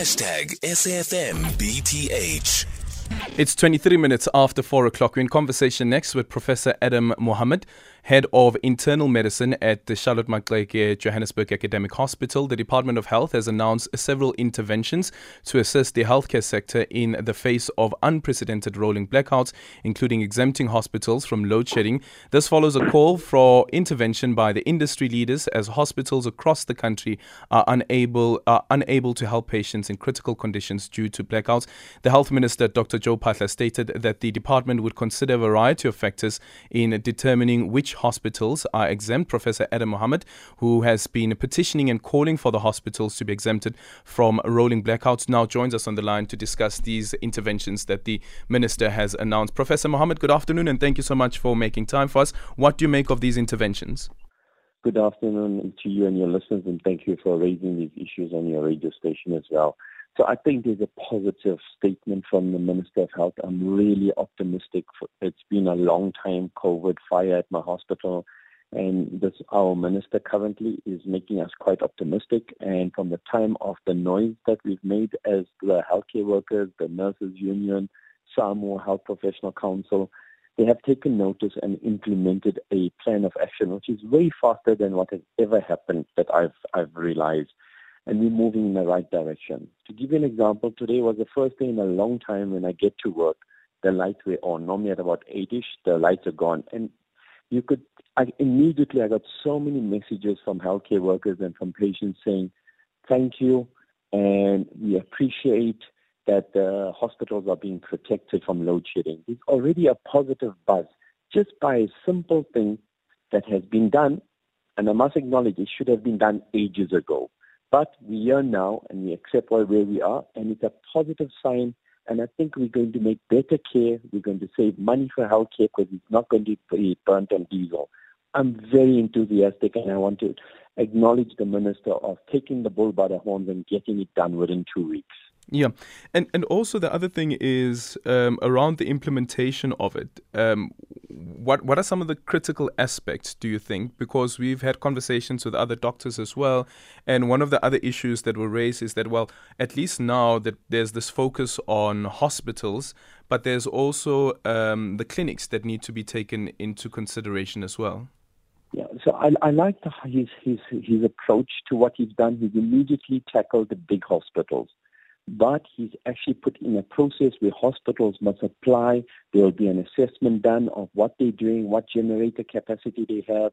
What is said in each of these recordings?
Hashtag SAFMBTH. It's 23 minutes after 4 o'clock. We're in conversation next with Professor Adam Mohammed, Head of Internal Medicine at the Charlotte Maxeke Johannesburg Academic Hospital. The Department of Health has announced several interventions to assist the healthcare sector in the face of unprecedented rolling blackouts, including exempting hospitals from load shedding. This follows a call for intervention by the industry leaders as hospitals across the country are unable, are unable to help patients in critical conditions due to blackouts. The Health Minister, Dr. Joe Phaahla, stated that the department would consider a variety of factors in determining which hospitals are exempt. Professor Adam Mohammed, who has been petitioning and calling for the hospitals to be exempted from rolling blackouts, now joins us on the line to discuss these interventions that the minister has announced. Professor Mohammed, good afternoon, and thank you so much for making time for us. What do you make of these interventions? Good afternoon to you and your listeners, and thank you for raising these issues on your radio station as well. So I think there's a positive statement from the Minister of Health. I'm really optimistic. It's been a long time COVID fire at my hospital, and this our minister currently is making us quite optimistic. And from the time of the noise that we've made as the healthcare workers, the nurses union, SAMWU Health Professional Council, they have taken notice and implemented a plan of action, which is way faster than what has ever happened that I've I've realized and we're moving in the right direction. To give you an example, today was the first day in a long time when I get to work, the lights were on. Normally at about 8ish, the lights are gone. And you could, I, immediately I got so many messages from healthcare workers and from patients saying, thank you, and we appreciate that the hospitals are being protected from load shedding. It's already a positive buzz just by a simple thing that has been done, and I must acknowledge it should have been done ages ago. But we are now, and we accept where we are, and it's a positive sign. And I think we're going to make better care. We're going to save money for healthcare because it's not going to be burnt on diesel. I'm very enthusiastic, and I want to acknowledge the minister of taking the bull by the horns and getting it done within two weeks. Yeah, and and also the other thing is um, around the implementation of it. Um, what what are some of the critical aspects do you think? Because we've had conversations with other doctors as well, and one of the other issues that were raised is that well, at least now that there's this focus on hospitals, but there's also um, the clinics that need to be taken into consideration as well. Yeah, so I, I like the, his his his approach to what he's done. He's immediately tackled the big hospitals but he's actually put in a process where hospitals must apply. There will be an assessment done of what they're doing, what generator capacity they have.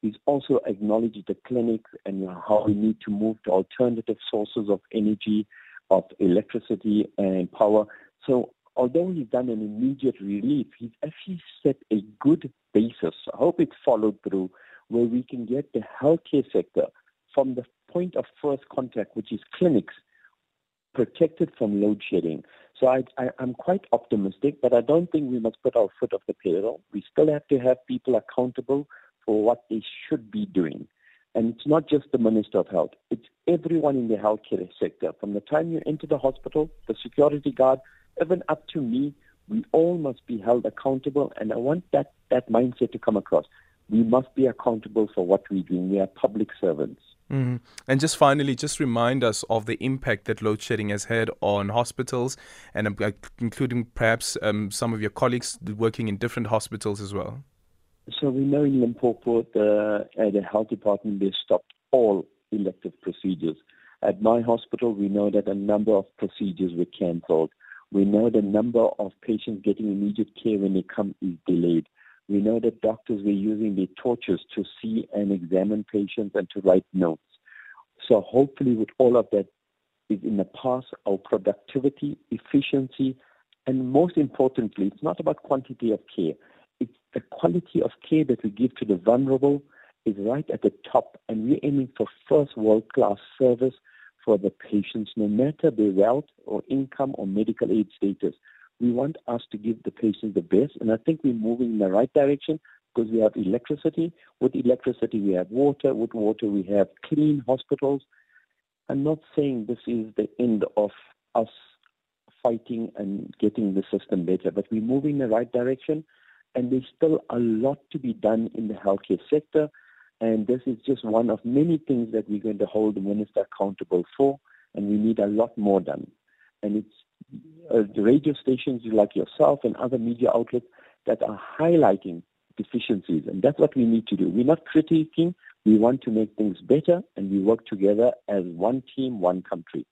He's also acknowledged the clinics and how we need to move to alternative sources of energy, of electricity and power. So although he's done an immediate relief, he's actually set a good basis. I hope it's followed through where we can get the healthcare sector from the point of first contact, which is clinics, protected from load shedding. So I, I'm quite optimistic, but I don't think we must put our foot off the pedal. We still have to have people accountable for what they should be doing. And it's not just the Minister of Health, it's everyone in the healthcare sector. From the time you enter the hospital, the security guard, even up to me, we all must be held accountable. And I want that, that mindset to come across. We must be accountable for what we're doing. We are public servants. Mm. And just finally, just remind us of the impact that load shedding has had on hospitals, and um, including perhaps um, some of your colleagues working in different hospitals as well. So we know in Limpopo, the, uh, the health department they stopped all elective procedures. At my hospital, we know that a number of procedures were cancelled. We know the number of patients getting immediate care when they come is delayed. We know that doctors were using the torches to see and examine patients and to write notes. So hopefully with all of that is in the past, our productivity, efficiency, and most importantly, it's not about quantity of care. It's the quality of care that we give to the vulnerable is right at the top, and we're aiming for first world-class service for the patients, no matter their wealth or income or medical aid status. We want us to give the patient the best, and I think we're moving in the right direction because we have electricity. With electricity, we have water. With water, we have clean hospitals. I'm not saying this is the end of us fighting and getting the system better, but we're moving in the right direction, and there's still a lot to be done in the healthcare sector. And this is just one of many things that we're going to hold the minister accountable for. and we need a lot more done. And it's uh, the radio stations like yourself and other media outlets that are highlighting deficiencies, and that's what we need to do. We're not critiquing, we want to make things better, and we work together as one team, one country.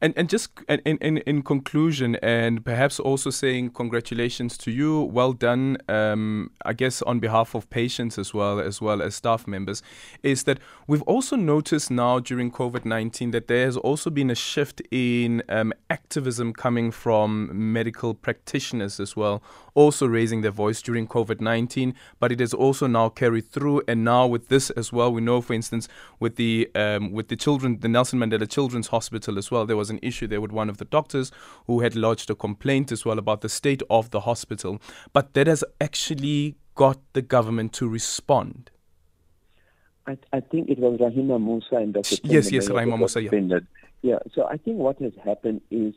And and just in, in in conclusion, and perhaps also saying congratulations to you, well done. Um, I guess on behalf of patients as well as well as staff members, is that we've also noticed now during COVID nineteen that there has also been a shift in um, activism coming from medical practitioners as well, also raising their voice during COVID nineteen. But it has also now carried through, and now with this as well, we know, for instance, with the um, with the children, the Nelson Mandela Children's Hospital as well, there was an issue there with one of the doctors who had lodged a complaint as well about the state of the hospital. But that has actually got the government to respond. I, I think it was Rahima Moosa and Dr. Yes, yes, Rahima Moosa. Yeah. yeah, so I think what has happened is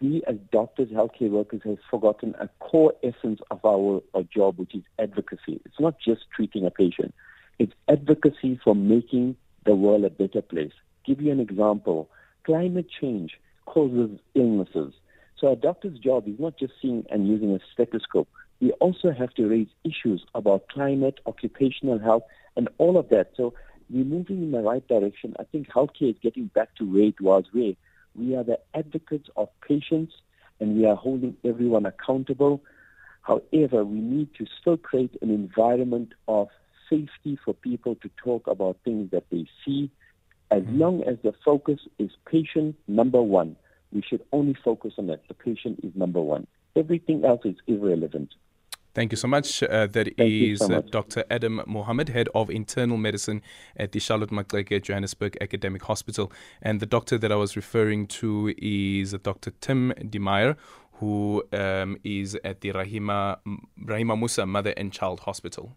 we as doctors, healthcare workers, have forgotten a core essence of our, our job, which is advocacy. It's not just treating a patient. It's advocacy for making the world a better place. Give you an example climate change causes illnesses. So a doctor's job is not just seeing and using a stethoscope. We also have to raise issues about climate, occupational health, and all of that. So we're moving in the right direction. I think healthcare is getting back to where it was, where we are the advocates of patients and we are holding everyone accountable. However, we need to still create an environment of safety for people to talk about things that they see, as mm-hmm. long as the focus is patient number one, we should only focus on that. The patient is number one. Everything else is irrelevant. Thank you so much. Uh, that Thank is so uh, Dr. Adam Mohammed, Head of Internal Medicine at the Charlotte Maxeke Johannesburg Academic Hospital. And the doctor that I was referring to is Dr. Tim De Maayer, who um, is at the Rahima, Rahima Moosa Mother and Child Hospital.